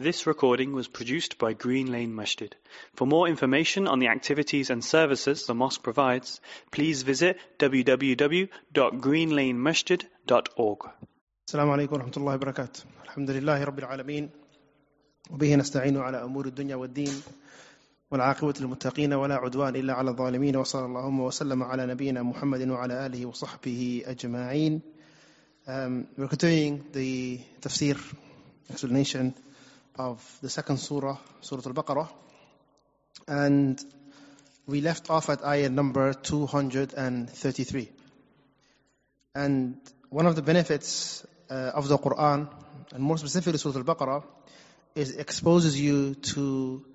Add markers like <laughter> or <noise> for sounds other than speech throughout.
This recording was produced by Green Lane Masjid. For more information on the activities and services the mosque provides, please visit www.greenlanemasjid.org. السلام عليكم ورحمة الله وبركاته الحمد لله رب العالمين وبه نستعين على أمور الدنيا والدين والعاقبة للمتقين ولا عدوان إلا على الظالمين وصلى اللهم وسلم على نبينا محمد وعلى آله وصحبه أجمعين um, We're continuing the tafsir explanation of the second surah, Surah Al-Baqarah and we left off at ayah number 233 and one of the benefits uh, of the Quran, and more specifically Surah Al-Baqarah, is exposes you to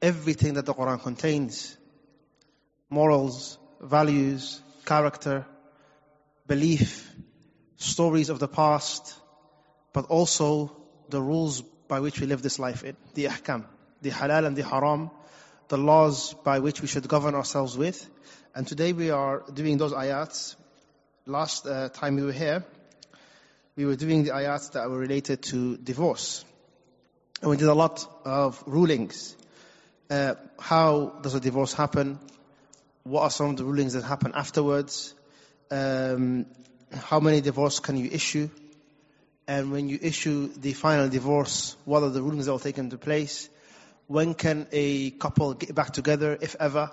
everything that the Quran contains. Morals, values, character, belief, stories of the past, but also the rules by which we live this life in, the ahkam, the halal and the haram, the laws by which we should govern ourselves with. And today we are doing those ayats. Last uh, time we were here, we were doing the ayats that were related to divorce. And we did a lot of rulings. Uh, how does a divorce happen? What are some of the rulings that happen afterwards? Um, how many divorce can you issue? And when you issue the final divorce, what are the rulings that will take into place? When can a couple get back together, if ever?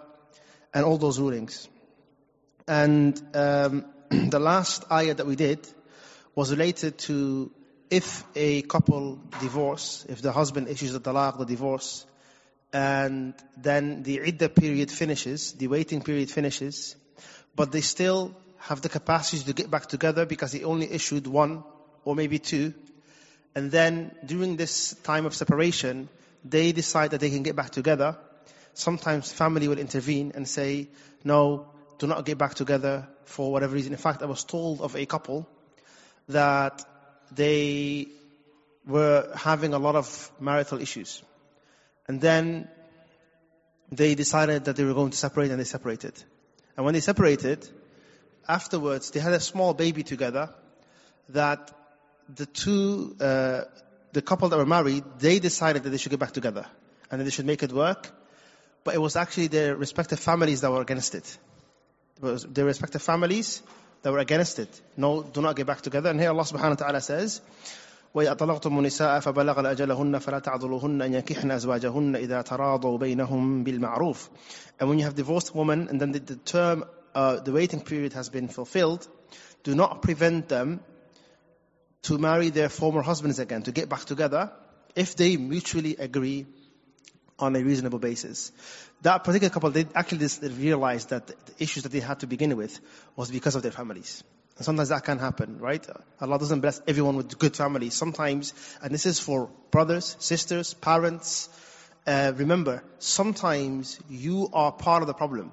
And all those rulings. And um, <clears throat> the last ayah that we did was related to if a couple divorce, if the husband issues the talaq, the divorce, and then the iddah period finishes, the waiting period finishes, but they still have the capacity to get back together because he only issued one or maybe two, and then during this time of separation, they decide that they can get back together. Sometimes family will intervene and say, no, do not get back together for whatever reason. In fact, I was told of a couple that they were having a lot of marital issues. And then they decided that they were going to separate and they separated. And when they separated, afterwards they had a small baby together that the two, uh, the couple that were married, they decided that they should get back together and that they should make it work. But it was actually their respective families that were against it. It was their respective families that were against it. No, do not get back together. And here Allah subhanahu wa ta'ala says, وإذا طلقتم النساء فبلغن أجلهن فلا تعضلوهن أن ينكحن أزواجهن إذا تراضوا بينهم بالمعروف. And when you have divorced woman and then the, the term, uh, the waiting period has been fulfilled, do not prevent them to marry their former husbands again, to get back together, if they mutually agree on a reasonable basis. That particular couple, they actually realized that the issues that they had to begin with was because of their families. And sometimes that can happen, right? Allah doesn't bless everyone with good families. Sometimes, and this is for brothers, sisters, parents, uh, remember, sometimes you are part of the problem.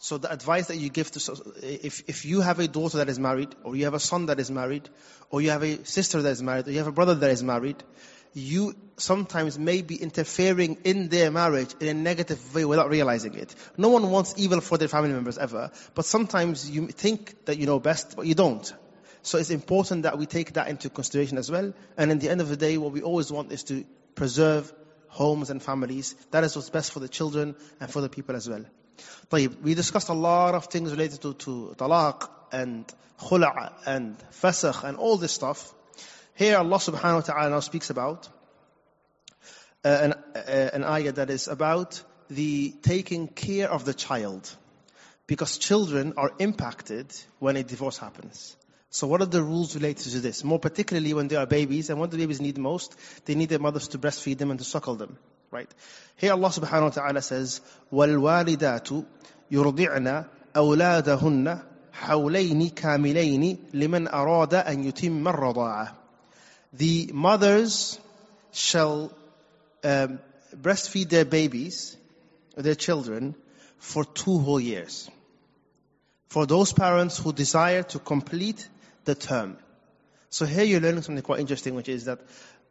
So the advice that you give to, if, if you have a daughter that is married, or you have a son that is married, or you have a sister that is married, or you have a brother that is married, you sometimes may be interfering in their marriage in a negative way without realizing it. No one wants evil for their family members ever, but sometimes you think that you know best, but you don't. So it's important that we take that into consideration as well. And in the end of the day, what we always want is to preserve homes and families. That is what's best for the children and for the people as well. We discussed a lot of things related to, to talaq and khula' and fasakh and all this stuff. Here Allah subhanahu wa ta'ala now speaks about uh, an, uh, an ayah that is about the taking care of the child. Because children are impacted when a divorce happens. So what are the rules related to this? More particularly when they are babies, and what do babies need most? They need their mothers to breastfeed them and to suckle them. Right? Here Allah subhanahu wa ta'ala says, وَالْوَالِدَاتُ يُرْضِعْنَ أَوْلَادَهُنَّ حَوْلَيْنِ كَامِلَيْنِ لِمَنْ أَرَادَ أَنْ يُتِمَّ الرَّضَاعَةِ the mothers shall um, breastfeed their babies, their children, for two whole years. For those parents who desire to complete the term. So here you're learning something quite interesting, which is that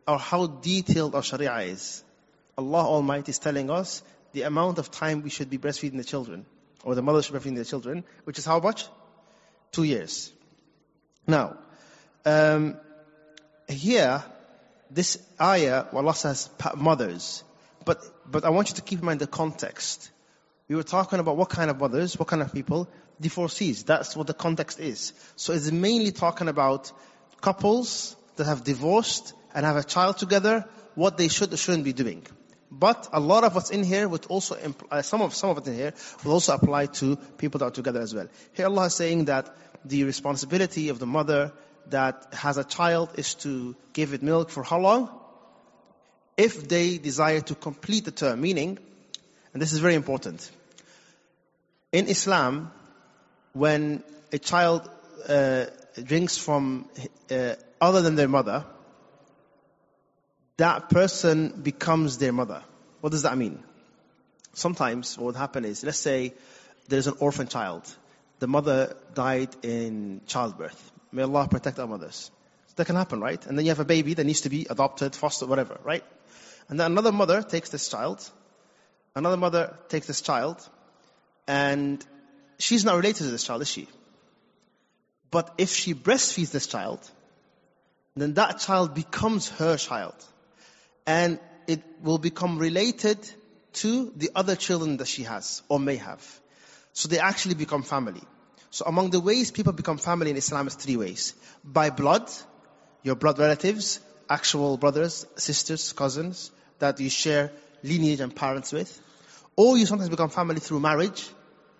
or how detailed our Sharia is. Allah Almighty is telling us the amount of time we should be breastfeeding the children, or the mother should be breastfeeding their children, which is how much? Two years. Now, um, here, this ayah, Allah says mothers. But, but I want you to keep in mind the context. We were talking about what kind of mothers, what kind of people? Divorcees. That's what the context is. So it's mainly talking about couples that have divorced and have a child together, what they should or shouldn't be doing. But a lot of what's in here would also, uh, some of, some of it in here will also apply to people that are together as well. Here Allah is saying that the responsibility of the mother that has a child is to give it milk for how long? If they desire to complete the term, meaning, and this is very important. In Islam, when a child uh, drinks from uh, other than their mother, that person becomes their mother. What does that mean? Sometimes what would happen is, let's say there's an orphan child. The mother died in childbirth. May Allah protect our mothers. That can happen, right? And then you have a baby that needs to be adopted, fostered, whatever, right? And then another mother takes this child. Another mother takes this child. And she's not related to this child, is she? But if she breastfeeds this child, then that child becomes her child. And it will become related to the other children that she has or may have. So they actually become family. So among the ways people become family in Islam is three ways. By blood, your blood relatives, actual brothers, sisters, cousins that you share lineage and parents with. Or you sometimes become family through marriage,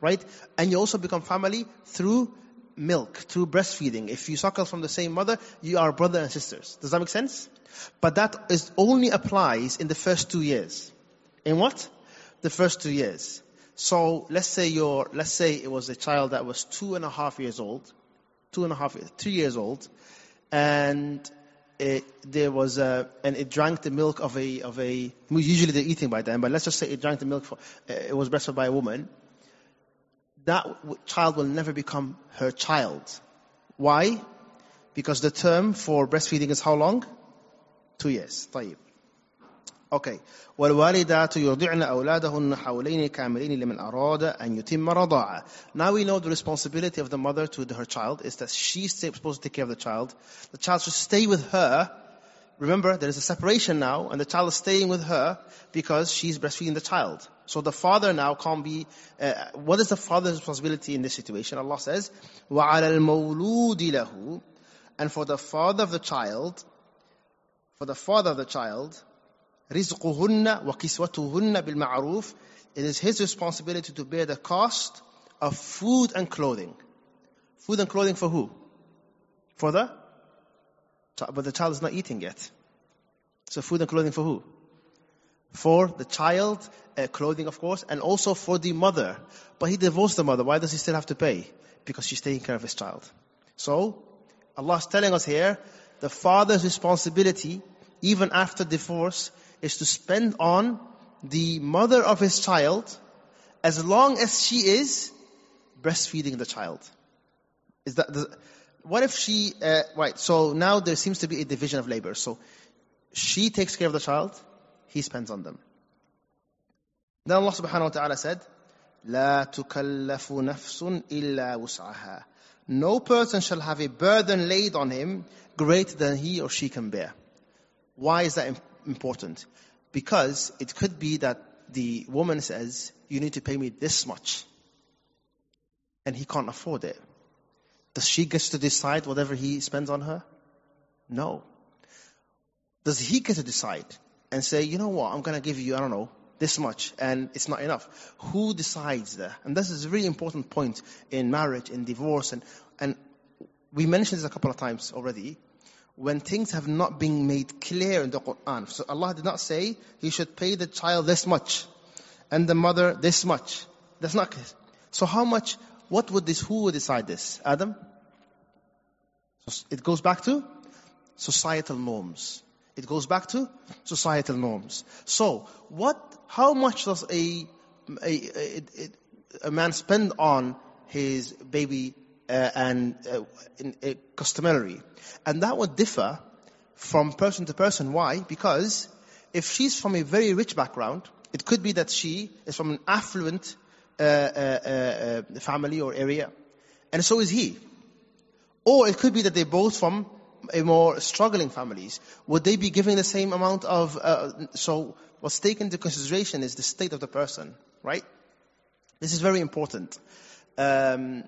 right? And you also become family through milk, through breastfeeding. If you suckle from the same mother, you are brother and sisters. Does that make sense? But that is only applies in the first two years. In what? The first two years. So let's say your, let's say it was a child that was two and a half years old, two and a half, three years old, and it, there was a, and it drank the milk of a, of a, usually they're eating by then, but let's just say it drank the milk for, it was breastfed by a woman That child will never become her child. Why? Because the term for breastfeeding is how long? Two years. طيب. Okay. والوالدات يرضعن أولادهن حولين كاملين لمن أراد أن يتم رضاعة. Now we know the responsibility of the mother to her child is that she's supposed to take care of the child. The child should stay with her. Remember, there is a separation now, and the child is staying with her because she's breastfeeding the child. So the father now can't be. Uh, what is the father's responsibility in this situation? Allah says, وَعَلَى الْمَوْلُودِ لَهُ And for the father of the child, for the father of the child, رزقهن وكسوتهن بالمعروف it is his responsibility to bear the cost of food and clothing. Food and clothing for who? For the but the child is not eating yet. So food and clothing for who? For the child, uh, clothing of course, and also for the mother. But he divorced the mother. Why does he still have to pay? Because she's taking care of his child. So, Allah is telling us here, the father's responsibility, even after divorce, is to spend on the mother of his child as long as she is breastfeeding the child. Is that what if she uh, right? So now there seems to be a division of labor. So she takes care of the child, he spends on them. Then Allah Subhanahu wa Taala said, "La tukallafu nafsun illa wus'aha." No person shall have a burden laid on him greater than he or she can bear. Why is that important. Because it could be that the woman says, you need to pay me this much. And he can't afford it. Does she get to decide whatever he spends on her? No. Does he get to decide and say, you know what, I'm going to give you, I don't know, this much, and it's not enough. Who decides that? And this is a really important point in marriage, in divorce, and, and we mentioned this a couple of times already when things have not been made clear in the Quran. So Allah did not say he should pay the child this much and the mother this much. That's not clear. So how much, what would this, who would decide this? Adam? It goes back to societal norms. It goes back to societal norms. So what, how much does a, a, a, a man spend on his baby uh, and uh, in, uh, customary. And that would differ from person to person. Why? Because if she's from a very rich background, it could be that she is from an affluent uh, uh, family or area, and so is he. Or it could be that they're both from a more struggling families, would they be giving the same amount of, uh, so what's taken into consideration is the state of the person, right? This is very important. Um,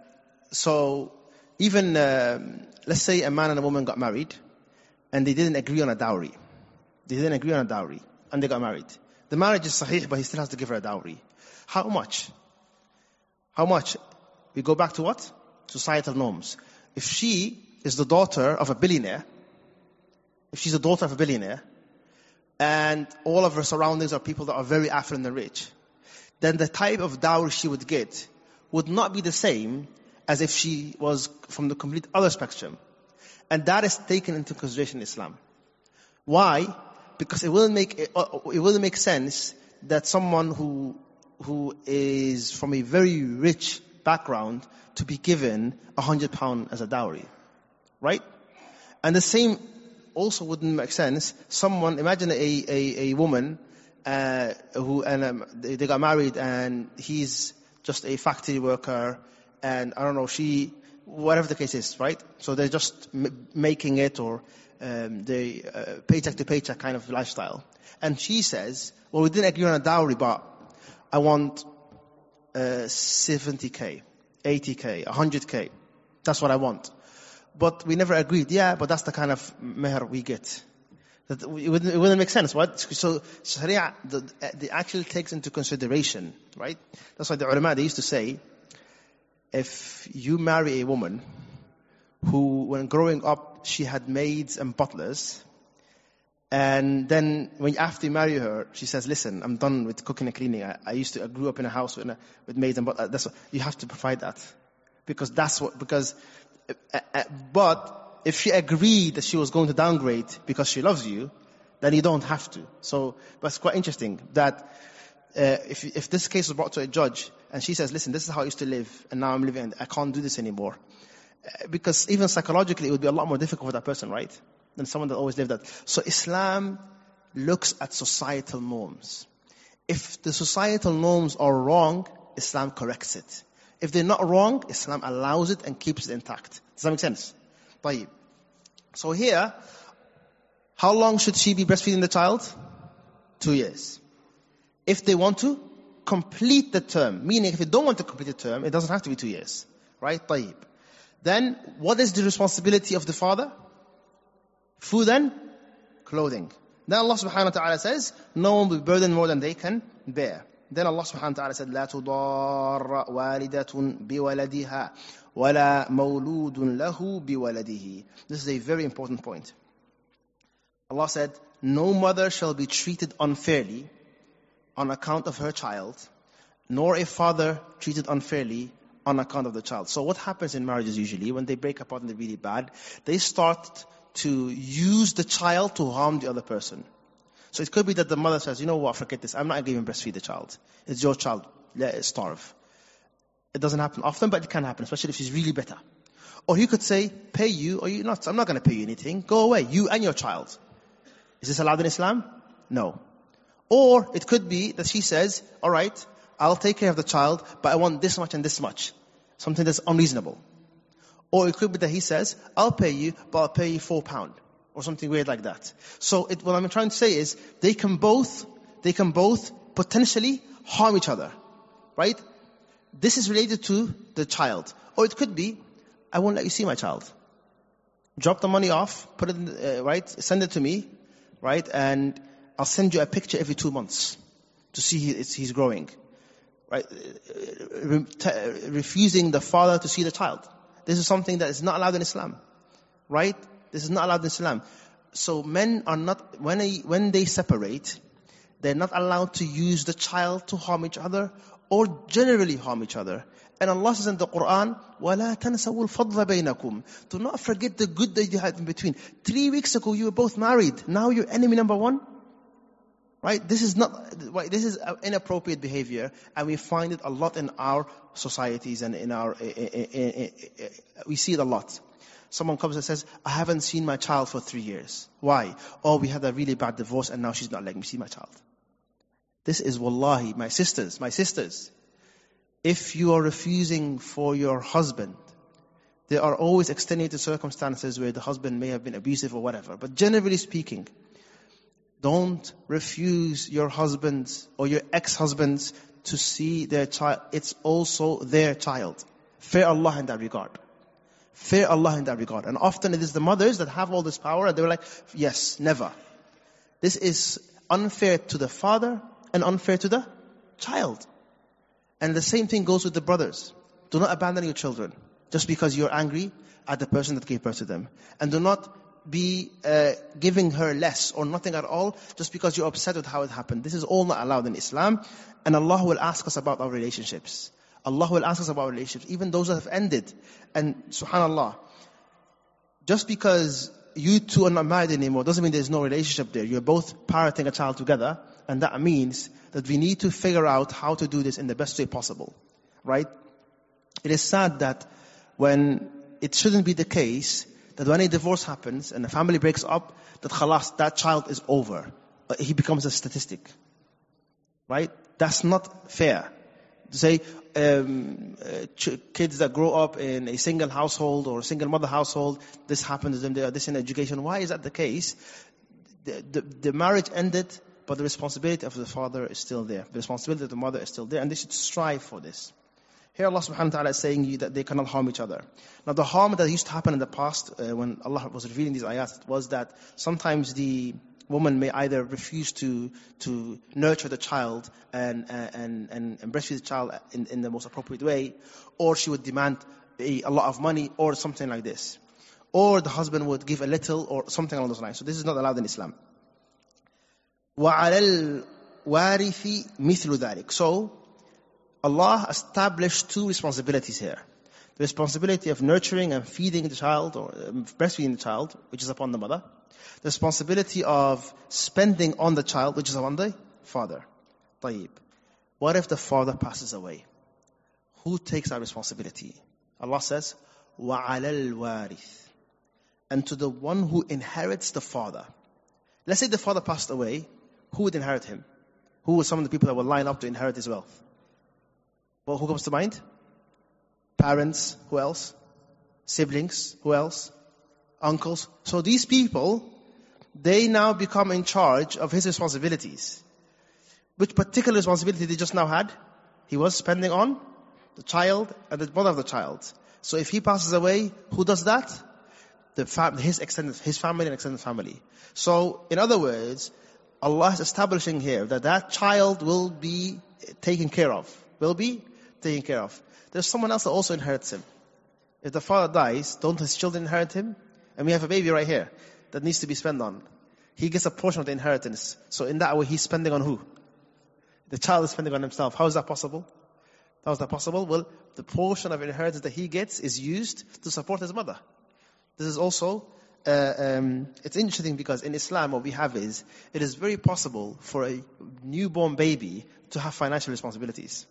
so even, um, let's say a man and a woman got married and they didn't agree on a dowry. They didn't agree on a dowry and they got married. The marriage is sahih, but he still has to give her a dowry. How much? How much? We go back to what? Societal norms. If she is the daughter of a billionaire, if she's the daughter of a billionaire, and all of her surroundings are people that are very affluent and rich, then the type of dowry she would get would not be the same as if she was from the complete other spectrum. And that is taken into consideration in Islam. Why? Because it will make, it uh, will make sense that someone who, who is from a very rich background to be given a hundred pound as a dowry. Right? And the same also wouldn't make sense. Someone, imagine a, a, a woman uh, who and um, they, they, got married and he's just a factory worker and I don't know she whatever the case is right so they're just m- making it or um, they uh, paycheck to paycheck kind of lifestyle and she says well we didn't agree on a dowry but I want uh, 70k 80k 100k that's what I want but we never agreed yeah but that's the kind of meher we get that it wouldn't, it wouldn't make sense, right? So Sharia, the, the actually takes into consideration, right? That's why the ulama, they used to say, if you marry a woman who, when growing up, she had maids and butlers, and then when after you marry her, she says, listen, I'm done with cooking and cleaning. I, I used to, I grew up in a house with, with maids and butlers. That's what, you have to provide that. Because that's what, because, uh, uh, but if she agreed that she was going to downgrade because she loves you, then you don't have to. So, but it's quite interesting that uh, if, if this case was brought to a judge and she says, listen, this is how I used to live and now I'm living and I can't do this anymore. Uh, because even psychologically it would be a lot more difficult for that person, right? Than someone that always lived that. So Islam looks at societal norms. If the societal norms are wrong, Islam corrects it. If they're not wrong, Islam allows it and keeps it intact. Does that make sense? طيب. So here, how long should she be breastfeeding the child? Two years. If they want to, complete the term. Meaning if they don't want to complete the term, it doesn't have to be two years. Right? طيب. Then, what is the responsibility of the father? Food and clothing. Then Allah subhanahu wa ta'ala says, no one will be burdened more than they can bear. Then Allah subhanahu wa ta'ala said, لا تضار والدة بولدها ولا مولود له بولده. This is a very important point. Allah said, no mother shall be treated unfairly on account of her child, nor a father treated unfairly on account of the child. So what happens in marriages usually, when they break apart and they're really bad, they start to use the child to harm the other person. So it could be that the mother says, you know what, forget this. I'm not to breastfeed the child. It's your child. Let it starve. It doesn't happen often, but it can happen, especially if she's really better. Or he could say, pay you, or you not. I'm not going to pay you anything. Go away, you and your child. Is this allowed in Islam? No. Or it could be that she says, all right, I'll take care of the child, but I want this much and this much. Something that's unreasonable. Or it could be that he says, I'll pay you, but I'll pay you four pound or something weird like that. So it, what I'm trying to say is they can both, they can both potentially harm each other, right? This is related to the child. Or it could be, I won't let you see my child. Drop the money off, put it in, uh, right? Send it to me, right? And I'll send you a picture every two months to see he, he's growing, right? Re- t- refusing the father to see the child. This is something that is not allowed in Islam, right? This is not allowed in Islam. So men are not, when they, when they separate, they're not allowed to use the child to harm each other or generally harm each other. And Allah says in the Quran, وَلَا تَنْسَوُوا الْفَضْلَ بَيْنَكُمْ Do not forget the good that you had in between. Three weeks ago you were both married. Now you're enemy number one. Right? This is not, this is inappropriate behavior and we find it a lot in our societies and in our, we see it a lot. Someone comes and says, I haven't seen my child for three years. Why? Oh, we had a really bad divorce and now she's not letting me see my child. This is wallahi, my sisters, my sisters. If you are refusing for your husband there are always extenuating circumstances where the husband may have been abusive or whatever. But generally speaking, don't refuse your husbands or your ex-husbands to see their child. It's also their child. Fear Allah in that regard. Fear Allah in that regard. And often it is the mothers that have all this power and they're like, yes, never. This is unfair to the father and unfair to the child. And the same thing goes with the brothers. Do not abandon your children just because you're angry at the person that gave birth to them. And do not be uh, giving her less or nothing at all just because you're upset with how it happened. This is all not allowed in Islam. And Allah will ask us about our relationships. Allah will ask us about relationships, even those that have ended. And subhanAllah, just because you two are not married anymore doesn't mean there's no relationship there. You're both parenting a child together. And that means that we need to figure out how to do this in the best way possible. Right? It is sad that when it shouldn't be the case that when a divorce happens and the family breaks up, that khalas, that child is over. Uh, he becomes a statistic. Right? That's not fair. To say, um, uh, ch- kids that grow up in a single household or a single mother household, this happens to them, they are this in education. Why is that the case? The, the, the marriage ended, but the responsibility of the father is still there. The responsibility of the mother is still there, and they should strive for this. Here Allah subhanahu wa ta'ala is saying that they cannot harm each other. Now the harm that used to happen in the past uh, when Allah was revealing these ayat was that sometimes the woman may either refuse to to nurture the child and and and, and breastfeed the child in, in the most appropriate way, or she would demand a, a lot of money or something like this. Or the husband would give a little or something along those lines. So this is not allowed in Islam. وَعَلَى الْوَارِثِ مِثْلُ ذَلِكَ So, Allah established two responsibilities here. The responsibility of nurturing and feeding the child or um, breastfeeding the child, which is upon the mother. The responsibility of spending on the child, which is upon the father. طيب. What if the father passes away? Who takes that responsibility? Allah says, وَعَلَى الْوَارِثِ And to the one who inherits the father. Let's say the father passed away, who would inherit him? Who were some of the people that would line up to inherit his wealth? Well, who comes to mind? Parents, who else? Siblings, who else? Uncles. So these people, they now become in charge of his responsibilities. Which particular responsibility they just now had? He was spending on the child and the mother of the child. So if he passes away, who does that? The fam- his extended, his family and extended family. So, in other words, Allah is establishing here that that child will be taken care of. Will be taken care of. There's someone else that also inherits him. If the father dies, don't his children inherit him? And we have a baby right here that needs to be spent on. He gets a portion of the inheritance. So in that way, he's spending on who? The child is spending on himself. How is that possible? How is that possible? Well, the portion of inheritance that he gets is used to support his mother. This is also, uh, um, it's interesting because in Islam what we have is, it is very possible for a newborn baby to have financial responsibilities.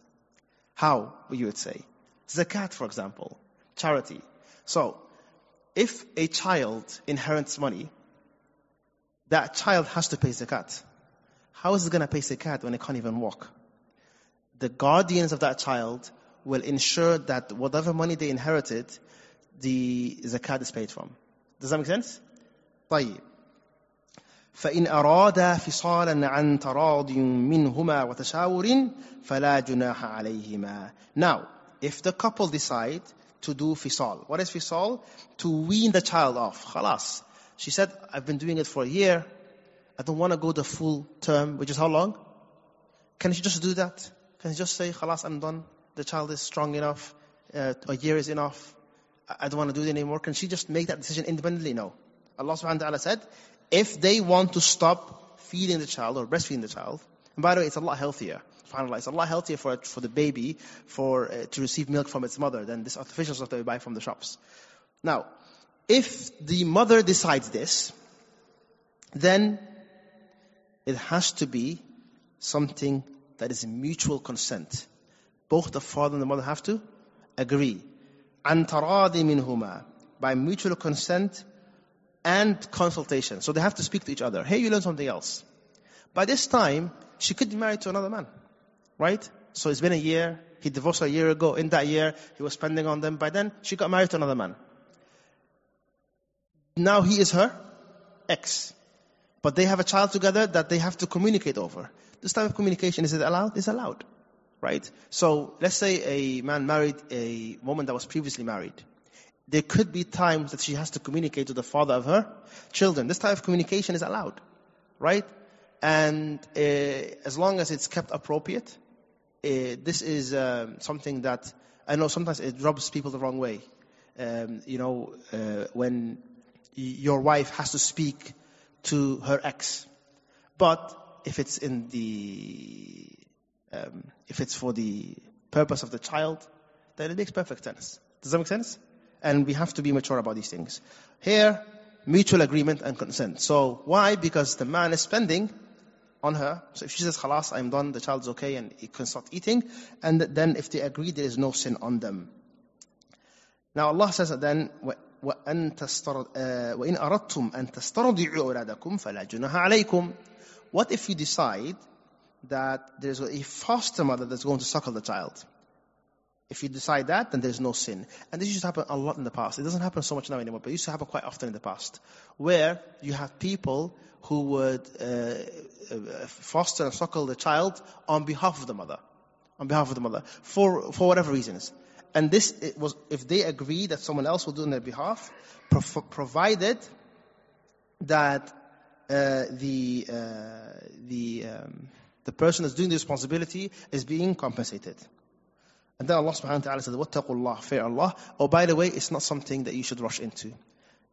How, you would say? Zakat, for example. Charity. So, if a child inherits money, that child has to pay zakat. How is it going to pay zakat when it can't even walk? The guardians of that child will ensure that whatever money they inherited, the zakat is paid from. Does that make sense? طيب. فإن أرادا فصالا عن تراض منهما وتشاور فلا جناح عليهما. Now, if the couple decide to do fisal, what is fisal? To wean the child off. خلاص. She said, I've been doing it for a year. I don't want to go the full term, which is how long? Can she just do that? Can she just say, خلاص, I'm done. The child is strong enough. Uh, a year is enough. I don't want to do it anymore. Can she just make that decision independently? No. Allah subhanahu wa ta'ala said, if they want to stop feeding the child or breastfeeding the child, and by the way, it's a lot healthier. It's a lot healthier for, for the baby for, uh, to receive milk from its mother than this artificial stuff that we buy from the shops. Now, if the mother decides this, then it has to be something that is mutual consent. Both the father and the mother have to agree. Antaradi minhuma. By mutual consent and consultation. So they have to speak to each other. Hey, you learn something else. By this time, she could be married to another man. Right? So it's been a year. He divorced a year ago. In that year, he was spending on them. By then, she got married to another man. now he is her ex. But they have a child together that they have to communicate over. This type of communication, is it allowed? Is allowed. Right? So, let's say a man married a woman that was previously married. There could be times that she has to communicate to the father of her children. This type of communication is allowed. Right? And uh, as long as it's kept appropriate, uh, this is um, something that I know sometimes it rubs people the wrong way. Um, you know, uh, when your wife has to speak to her ex. But if it's in the, um, if it's for the purpose of the child, then it makes perfect sense. Does that make sense? And we have to be mature about these things. Here, mutual agreement and consent. So why? Because the man is spending on her. So if she says, khalas, I'm done, the child's okay, and he can start eating, and then if they agree, there is no sin on them. Now Allah says that then, وأن تسترد, uh, وإن أردتم أن تسترضعوا أولادكم فلا جناح عليكم. What if you decide that there's a foster mother that's going to suckle the child? If you decide that, then there's no sin. And this used to happen a lot in the past. It doesn't happen so much now anymore, but it used to happen quite often in the past. Where you have people who would uh, uh, foster and suckle the child on behalf of the mother. On behalf of the mother. For, for whatever reasons. And this was, if they agree that someone else will do it on their behalf, provided that uh, the uh, the um, the person that's doing the responsibility is being compensated. And then Allah subhanahu wa ta'ala says, Wattaqullah, fear Allah. Oh, by the way, it's not something that you should rush into.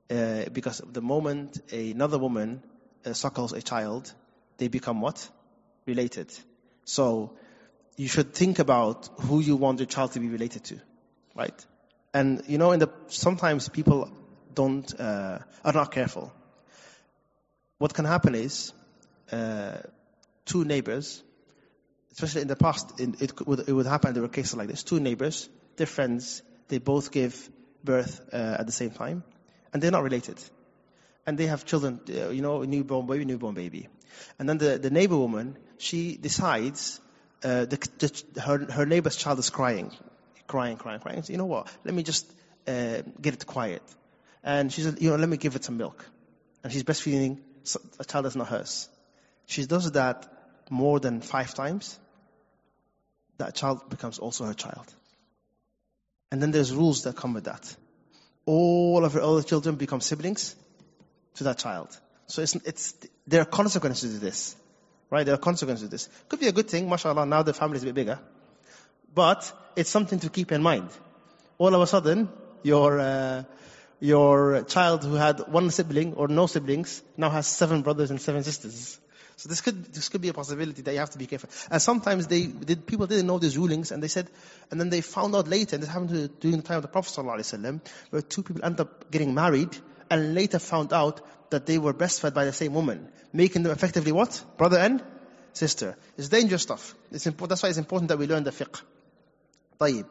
Uh, because the moment another woman uh, suckles a child, they become what? Related. So, you should think about who you want your child to be related to, right? And you know, in the sometimes people don't uh, are not careful. What can happen is uh, two neighbors especially in the past, in, it, would, it would happen. There were cases like this: two neighbors, they're friends, they both give birth uh, at the same time, and they're not related, and they have children. Uh, you know, a newborn baby, newborn baby, and then the the neighbor woman, she decides uh, the, the, her, her neighbor's child is crying, crying, crying, crying. So, you know what? Let me just uh, get it quiet. And she said, you know, let me give it some milk. And she's breastfeeding a child that's not hers. She does that more than five times. That child becomes also her child. And then there's rules that come with that. All of her other children become siblings to that child. So it's, it's, there are consequences to this. Right? There are consequences to this. Could be a good thing, mashallah, now the family is a bit bigger. But it's something to keep in mind. All of a sudden, your, uh, your child who had one sibling or no siblings now has seven brothers and seven sisters. So this could this could be a possibility that you have to be careful. And sometimes they did, people didn't know these rulings, and they said, and then they found out later, and this happened to, during the time of the Prophet sallallahu where two people ended up getting married, and later found out that they were breastfed by the same woman, making them effectively what? Brother and sister. It's dangerous stuff. It's important, that's why it's important that we learn the fiqh. طيب.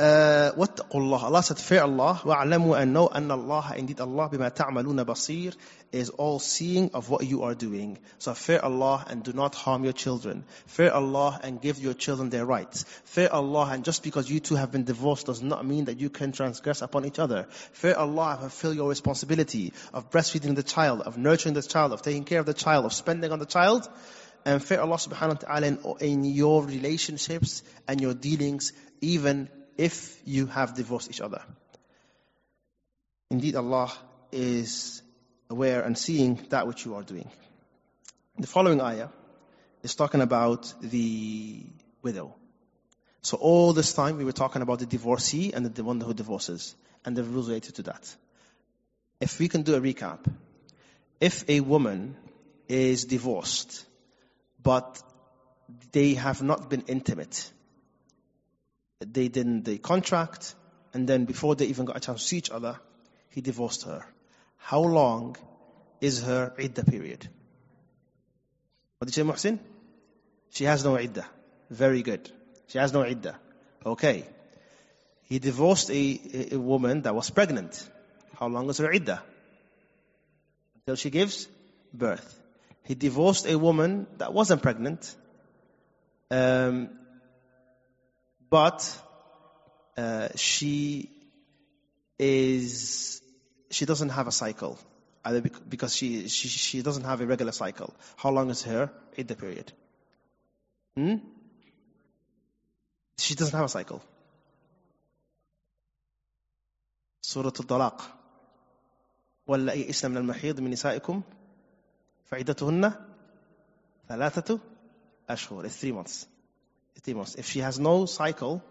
Uh, Allah. Allah said, Fear Allah, wa'alamu and know anna Allah, indeed Allah, bima ta'amaluna basir, is all seeing of what you are doing. So fear Allah and do not harm your children. Fear Allah and give your children their rights. Fear Allah and just because you two have been divorced does not mean that you can transgress upon each other. Fear Allah and fulfill your responsibility of breastfeeding the child, of nurturing the child, of taking care of the child, of spending on the child and fear Allah subhanahu wa ta'ala in, your relationships and your dealings, even if you have divorced each other. Indeed, Allah is aware and seeing that which you are doing. The following ayah is talking about the widow. So all this time we were talking about the divorcee and the one who divorces and the rules related to that. If we can do a recap, if a woman is divorced, but they have not been intimate, they didn't the contract, and then before they even got a chance to see each other, he divorced her. How long is her iddah period? What did you say, Muhsin? She has no iddah. Very good. She has no iddah. Okay. He divorced a, a woman that was pregnant. How long is her iddah? Until she gives birth. He divorced a woman that wasn't pregnant. Um, but uh, she is she doesn't have a cycle, either because she, she, she doesn't have a regular cycle. How long is her iddah period? Hmm? She doesn't have a cycle. سورة الطلاق واللائي يئسن من المحيض من نسائكم فعدتهن ثلاثة أشهر. It's three months. Timos. If she has no cycle,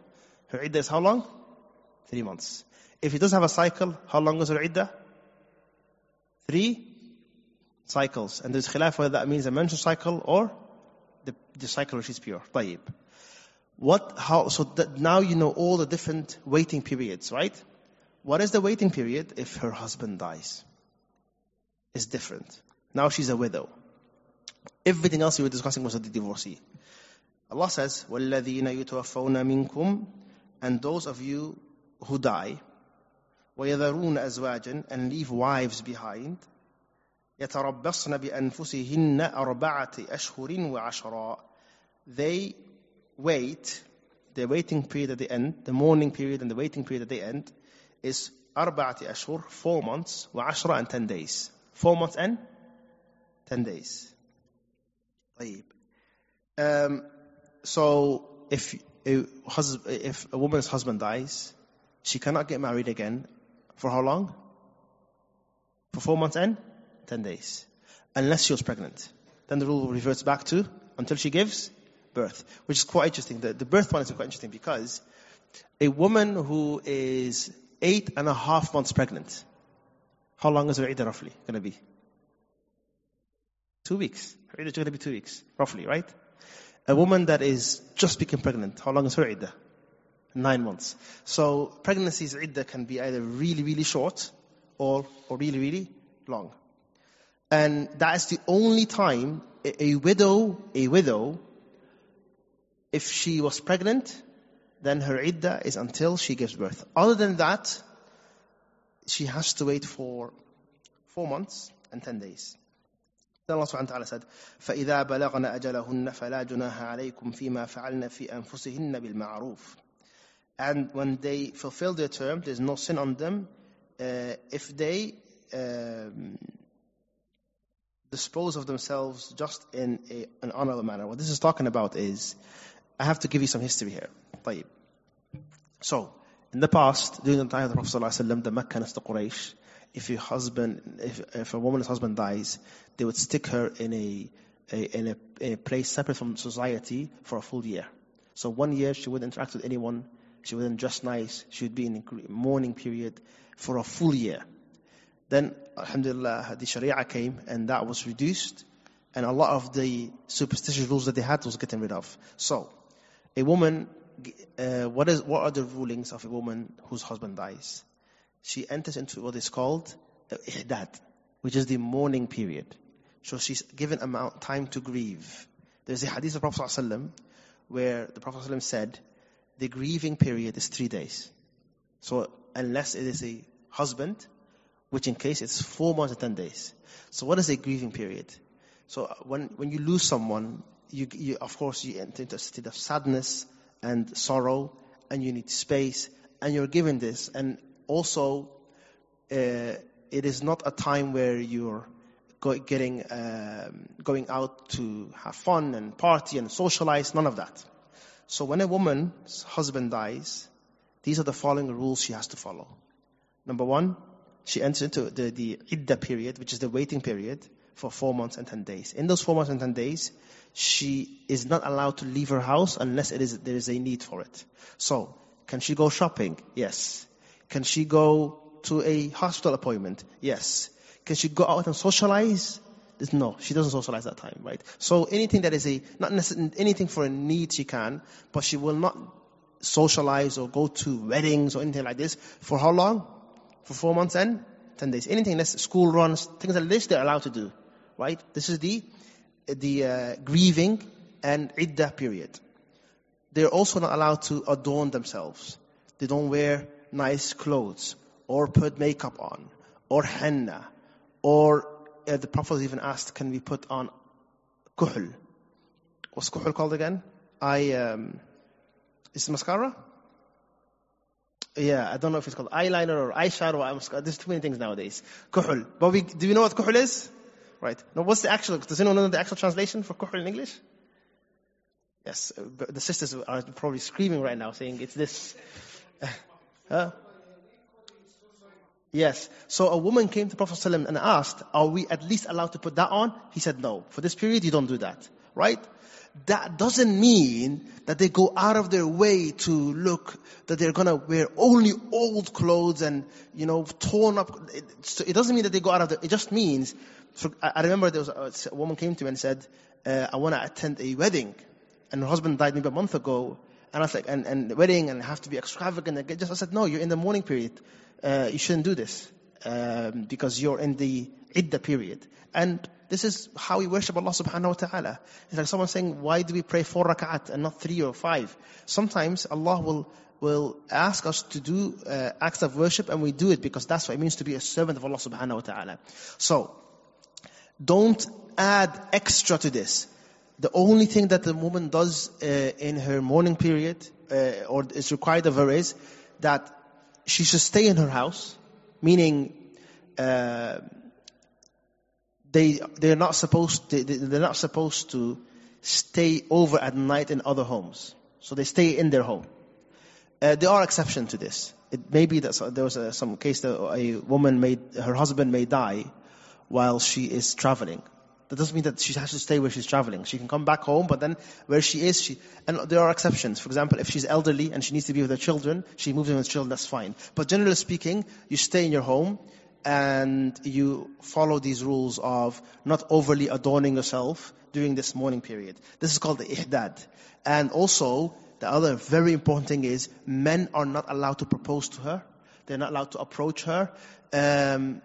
her iddah is how long? Three months. If she does have a cycle, how long is her iddah? Three cycles. And there's khilaf whether that means a menstrual cycle or the, the cycle which is pure. Tayyib. What, how, so that now you know all the different waiting periods, right? What is the waiting period if her husband dies? It's different. Now she's a widow. Everything else we were discussing was a divorcee. Allah says, وَالَّذِينَ يُتَوَفَّوْنَ مِنْكُمْ And those of you who die, وَيَذَرُونَ أَزْوَاجًا And leave wives behind, يَتَرَبَّصْنَ بِأَنفُسِهِنَّ أَرْبَعَةِ أَشْهُرٍ وَعَشْرًا They wait, the waiting period at the end, the mourning period and the waiting period at the end, is أربعة أشهر, four months, وعشرة and ten days. Four months and ten days. طيب. Um, so if a, if a woman's husband dies, she cannot get married again for how long? For four months and ten days. Unless she was pregnant. Then the rule reverts back to until she gives birth, which is quite interesting. The, the birth one is quite interesting because a woman who is eight and a half months pregnant, how long is her iddah roughly going to be? Two weeks. Her iddah is going to be two weeks, roughly, right? A woman that is just become pregnant, how long is her iddah? Nine months. So pregnancy's iddah can be either really, really short or, or really, really long. And that is the only time a, a widow, a widow, if she was pregnant, then her iddah is until she gives birth. Other than that, she has to wait for four months and ten days. Subhanahu wa ta'ala said, فَإِذَا بَلَغْنَ أَجَلَهُنَّ فَلَا جُنَاهَ عَلَيْكُمْ فِي مَا فَعَلْنَ فِي أَنفُسِهِنَّ بِالْمَعْرُوفِ And when they fulfill their term, there's no sin on them uh, if they um, dispose of themselves just in a, an honorable manner. What this is talking about is, I have to give you some history here. طيب. So, in the past, during the time of the Prophet ﷺ, the Meccanist, the Quraysh, if a husband, if, if a woman's husband dies, they would stick her in a, a in a, a, place separate from society for a full year. So one year she wouldn't interact with anyone, she wouldn't dress nice, she would be in mourning period for a full year. Then, alhamdulillah, the Sharia came and that was reduced, and a lot of the superstitious rules that they had was getting rid of. So, a woman uh, what is what are the rulings of a woman whose husband dies? She enters into what is called the ihdad, which is the mourning period. So she's given amount time to grieve. There's a hadith of Prophet ﷺ where the Prophet ﷺ said the grieving period is three days. So unless it is a husband, which in case it's four months and ten days. So what is a grieving period? So when when you lose someone, you, you of course you enter into a state of sadness, and sorrow, and you need space, and you're given this. And also, uh, it is not a time where you're go, getting um, going out to have fun and party and socialize. None of that. So when a woman's husband dies, these are the following rules she has to follow. Number one, she enters into the, the idda period, which is the waiting period for four months and ten days. In those four months and ten days, she is not allowed to leave her house unless it is, there is a need for it. So, can she go shopping? Yes. Can she go to a hospital appointment? Yes. Can she go out and socialize? No, she doesn't socialize that time, right? So anything that is a, not necessarily anything for a need she can, but she will not socialize or go to weddings or anything like this. For how long? For four months and ten days. Anything that's school runs, things like this, they're allowed to do, right? This is the the uh, grieving and iddah period. They're also not allowed to adorn themselves. They don't wear nice clothes or put makeup on or henna or uh, the Prophet even asked, can we put on kuhl? What's kuhl called again? I, um, is mascara? Yeah, I don't know if it's called eyeliner or eyeshadow. I'm, there's too many things nowadays. Kuhl. But we, do you know what kuhul is? Right. Now, what's the actual, does anyone know the actual translation for kuhul in English? Yes, uh, the sisters are probably screaming right now saying it's this. <laughs> huh? Yes. So a woman came to Prophet ﷺ and asked, are we at least allowed to put that on? He said, no. For this period, you don't do that. Right? That doesn't mean that they go out of their way to look, that they're gonna wear only old clothes and, you know, torn up. It, it doesn't mean that they go out of the, it just means, for, I remember there was a, a, woman came to me and said, uh, I want to attend a wedding. And her husband died maybe a month ago. And I was like, and, and the wedding and have to be extravagant. And just, I said, no, you're in the mourning period uh, you shouldn't do this um, because you're in the idda period. And this is how we worship Allah subhanahu wa ta'ala. It's like someone saying, why do we pray four rak'at and not three or five? Sometimes Allah will will ask us to do uh, acts of worship and we do it because that's what it means to be a servant of Allah subhanahu wa ta'ala. So, don't add extra to this. The only thing that the woman does uh, in her mourning period uh, or is required of her is that she should stay in her house, meaning uh, they they're not supposed they, they're not supposed to stay over at night in other homes. So they stay in their home. Uh, there are exceptions to this. It may be that there was a, some case that a woman may her husband may die while she is traveling. That doesn't mean that she has to stay where she's traveling. She can come back home, but then where she is, she, and there are exceptions. For example, if she's elderly and she needs to be with her children, she moves in with children, that's fine. But generally speaking, you stay in your home and you follow these rules of not overly adorning yourself during this mourning period. This is called the ihdad. And also, the other very important thing is men are not allowed to propose to her. They're not allowed to approach her. Um,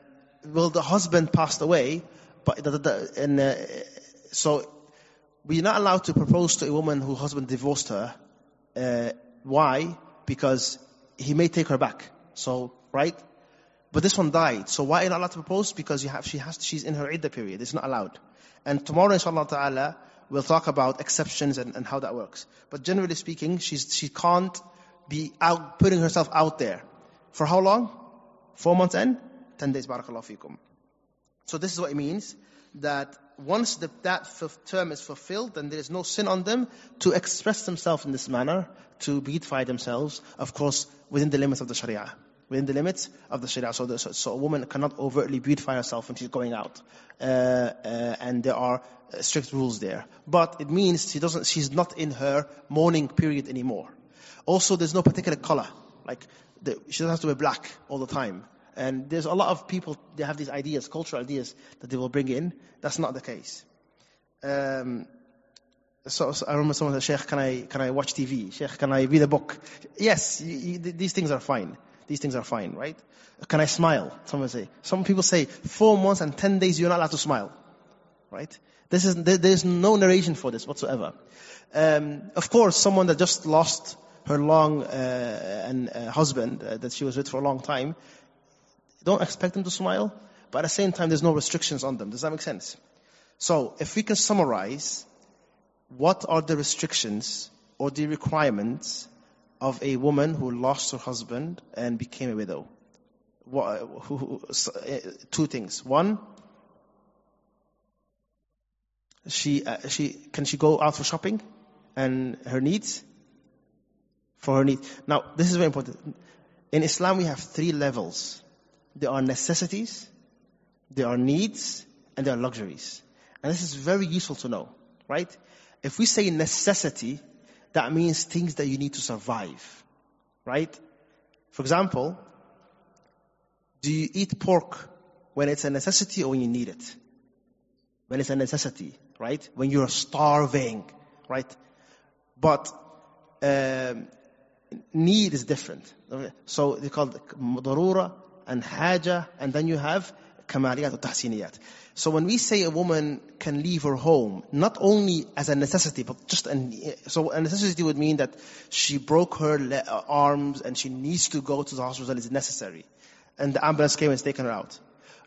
well, the husband passed away, but and uh, so we're not allowed to propose to a woman whose husband divorced her. Uh, why? Because he may take her back. So right. But this one died. So why are you not allowed to propose? Because you have, she has, she's in her idda period. It's not allowed. And tomorrow, inshallah ta'ala, we'll talk about exceptions and, and how that works. But generally speaking, she's, she can't be out, putting herself out there. For how long? Four months and Ten days, barakallahu fikum. So this is what it means that once the, that term is fulfilled, then there is no sin on them to express themselves in this manner, to beautify themselves, of course, within the limits of the Sharia. Within the limits of the Sharia. So, the, so, so a woman cannot overtly beautify herself when she's going out. Uh, uh, and there are strict rules there. But it means she doesn't, she's not in her mourning period anymore. Also, there's no particular color. Like, the, she doesn't have to wear black all the time. And there's a lot of people, they have these ideas, cultural ideas, that they will bring in. That's not the case. Um, so, so, I remember someone said, Sheikh, can I, can I watch TV? Sheikh, can I read a book? Yes, you, you, these things are fine. These things are fine, right? Can I smile? Someone say. Some people say, four months and ten days you're not allowed to smile. Right? This is, there, there's no narration for this whatsoever. Um, of course, someone that just lost her long uh, and uh, husband uh, that she was with for a long time, don't expect them to smile, but at the same time, there's no restrictions on them. Does that make sense? So, if we can summarize, what are the restrictions or the requirements of a woman who lost her husband and became a widow? What, who, who, uh, two things. One, she, uh, she, can she go out for shopping and her needs? For her needs. Now, this is very important. In Islam, we have three levels there are necessities, there are needs, and there are luxuries. And this is very useful to know, right? If we say necessity, that means things that you need to survive, right? For example, do you eat pork when it's a necessity or when you need it? When it's a necessity, right? When you're starving, right? But um, need is different. So they call it darura and haja, and then you have kamaliyat or tahsiniyat. So when we say a woman can leave her home, not only as a necessity, but just an, so a necessity would mean that she broke her uh, arms and she needs to go to the hospital it's necessary. And the ambulance came and has taken her out.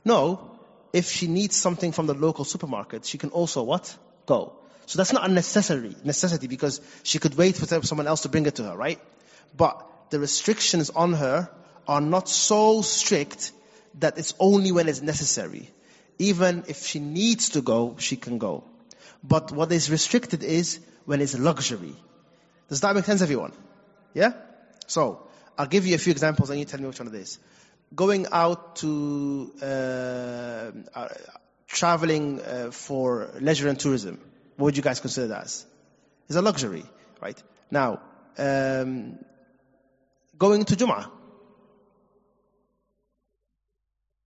No, if she needs something from the local supermarket, she can also what? Go. So that's not a necessary necessity because she could wait for someone else to bring it to her, right? But the restrictions on her are not so strict that it's only when it's necessary. Even if she needs to go, she can go. But what is restricted is when it's luxury. Does that make sense, everyone? Yeah? So, I'll give you a few examples and you tell me which one it is. Going out to, uh, uh, traveling uh, for leisure and tourism. What would you guys consider that as? It's a luxury, right? Now, um, going to Jum'ah.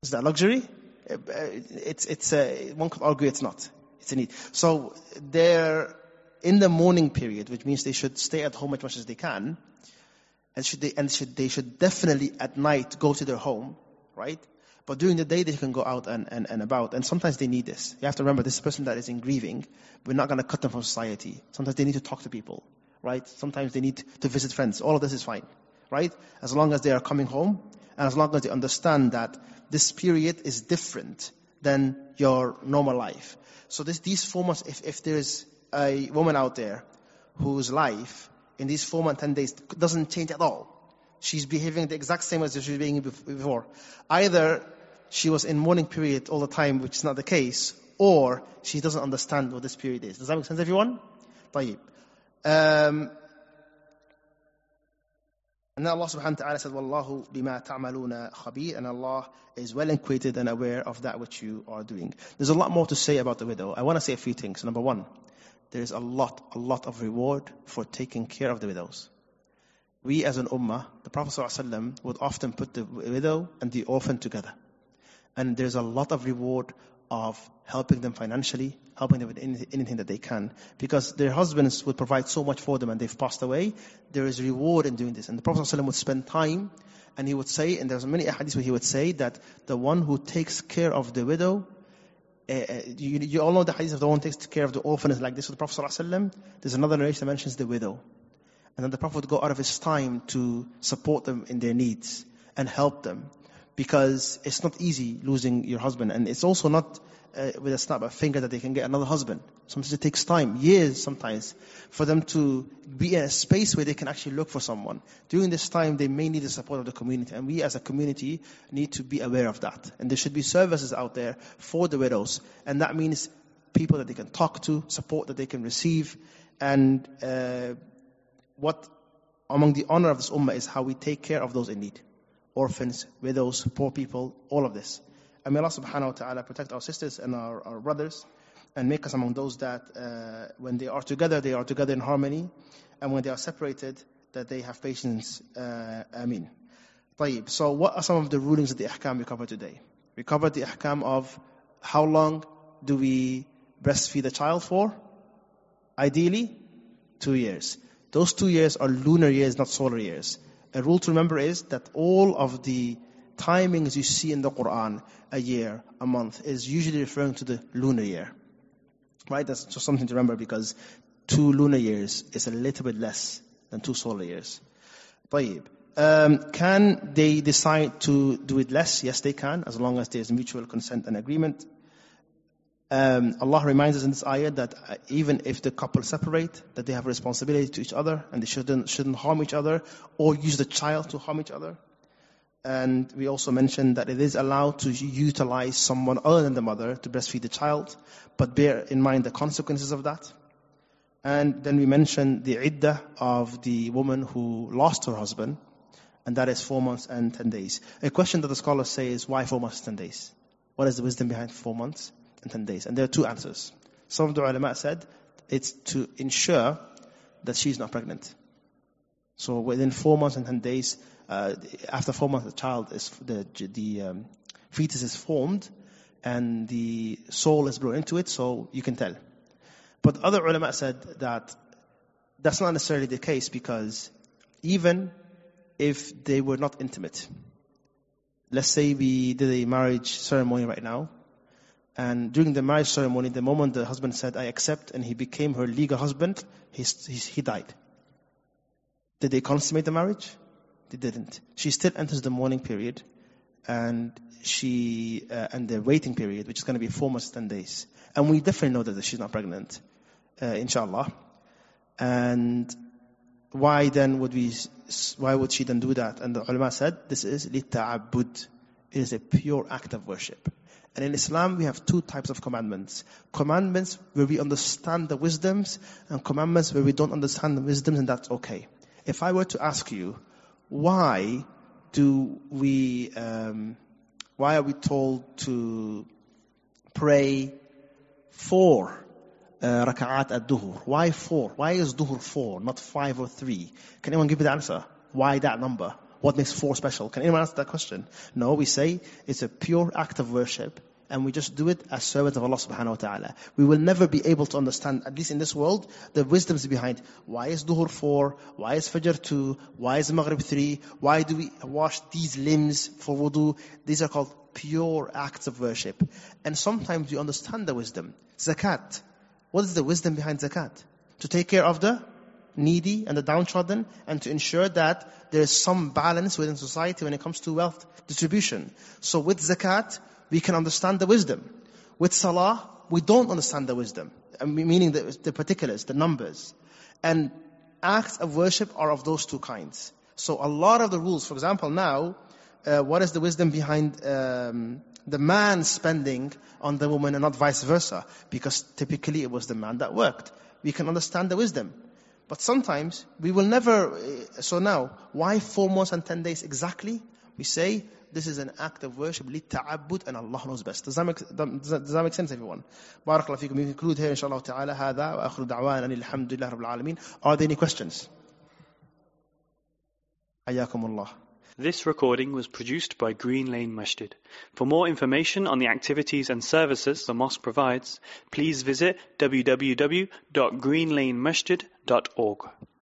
Is that luxury? Uh, it's, it's a, one could argue it's not. It's a need. So they're in the mourning period, which means they should stay at home as much as they can, and should they, and should, they should definitely at night go to their home, right? But during the day, they can go out and, and, and about. And sometimes they need this. You have to remember, this person that is in grieving, we're not going to cut them from society. Sometimes they need to talk to people, right? Sometimes they need to visit friends. All of this is fine, right? As long as they are coming home, and as long as they understand that this period is different than your normal life. So this, these four months, if, if there's a woman out there whose life in these four months, ten days doesn't change at all, she's behaving the exact same as she was being before. Either she was in mourning period all the time, which is not the case, or she doesn't understand what this period is. Does that make sense, everyone? طيب. Um, and then Allah subhanahu wa ta'ala said, Wallahu bima ta'maluna khabir, and Allah is well acquainted and aware of that which you are doing. There's a lot more to say about the widow. I want to say a few things. Number one, there is a lot, a lot of reward for taking care of the widows. We as an ummah, the Prophet ﷺ would often put the widow and the orphan together. And there's a lot of reward of helping them financially, helping them with anything that they can. Because their husbands would provide so much for them and they've passed away, there is reward in doing this. And the Prophet ﷺ would spend time and he would say, and there's many hadiths where he would say that the one who takes care of the widow, uh, you, you, all know the hadith of the one who takes care of the orphan is like this with the Prophet ﷺ. There's another narration that mentions the widow. And then the Prophet would go out of his time to support them in their needs and help them because it's not easy losing your husband. And it's also not uh, with a snap of a finger that they can get another husband. Sometimes it takes time, years sometimes, for them to be in a space where they can actually look for someone. During this time, they may need the support of the community. And we as a community need to be aware of that. And there should be services out there for the widows. And that means people that they can talk to, support that they can receive. And uh, what among the honor of this ummah is how we take care of those in need orphans, widows, poor people, all of this. And may Allah subhanahu wa ta'ala protect our sisters and our, our brothers and make us among those that uh, when they are together, they are together in harmony. And when they are separated, that they have patience. Uh, ameen. طيب. So what are some of the rulings of the ahkam we covered today? We covered the ahkam of how long do we breastfeed a child for? Ideally, two years. Those two years are lunar years, not solar years a rule to remember is that all of the timings you see in the Quran, a year, a month, is usually referring to the lunar year. Right? That's just something to remember because two lunar years is a little bit less than two solar years. طيب. Um, can they decide to do it less? Yes, they can, as long as there's mutual consent and agreement. Um, Allah reminds us in this ayah that uh, even if the couple separate, that they have a responsibility to each other and they shouldn't, shouldn't harm each other or use the child to harm each other. And we also mentioned that it is allowed to utilize someone other than the mother to breastfeed the child, but bear in mind the consequences of that. And then we mentioned the iddah of the woman who lost her husband, and that is four months and ten days. A question that the scholars say is why four months and ten days? What is the wisdom behind four months? and 10 days. And there are two answers. Some of the ulama said it's to ensure that she's not pregnant. So within four months and 10 days, uh, after four months, the child is, the, the um, fetus is formed and the soul is brought into it, so you can tell. But other ulama said that that's not necessarily the case because even if they were not intimate, let's say we did a marriage ceremony right now, and during the marriage ceremony, the moment the husband said, I accept, and he became her legal husband, he, he, he died. Did they consummate the marriage? They didn't. She still enters the mourning period, and she uh, and the waiting period, which is going to be four months, ten days. And we definitely know that she's not pregnant, uh, inshallah. And why then would we, why would she then do that? And the ulama said, this is لِلتَّعَبُّد. It is a pure act of worship. And in Islam, we have two types of commandments. Commandments where we understand the wisdoms, and commandments where we don't understand the wisdoms, and that's okay. If I were to ask you, why do we, um, why are we told to pray four uh, raka'at at duhur? Why four? Why is duhur four, not five or three? Can anyone give me the answer? Why that number? What makes four special? Can anyone answer that question? No, we say it's a pure act of worship and we just do it as servants of Allah subhanahu wa ta'ala. We will never be able to understand, at least in this world, the wisdoms behind why is Duhur 4, why is Fajr 2, why is Maghrib 3, why do we wash these limbs for wudu. These are called pure acts of worship. And sometimes we understand the wisdom. Zakat. What is the wisdom behind zakat? To take care of the needy and the downtrodden and to ensure that there is some balance within society when it comes to wealth distribution. So with zakat, we can understand the wisdom. With salah, we don't understand the wisdom, meaning the, the particulars, the numbers. And acts of worship are of those two kinds. So a lot of the rules, for example, now, uh, what is the wisdom behind um, the man spending on the woman and not vice versa? Because typically it was the man that worked. We can understand the wisdom. But sometimes we will never, uh, so now, why four months and ten days exactly? We say this is an act of worship, للتعبد, and Allah knows best. Does that make, does that make sense, everyone? Barakallah fikum. We conclude here, inshallah ta'ala, هذا وآخر دعوانا الحمد لله رب العالمين. Are there any questions? حياكم الله. This recording was produced by Green Lane Masjid. For more information on the activities and services the mosque provides, please visit www.greenlanemasjid.org.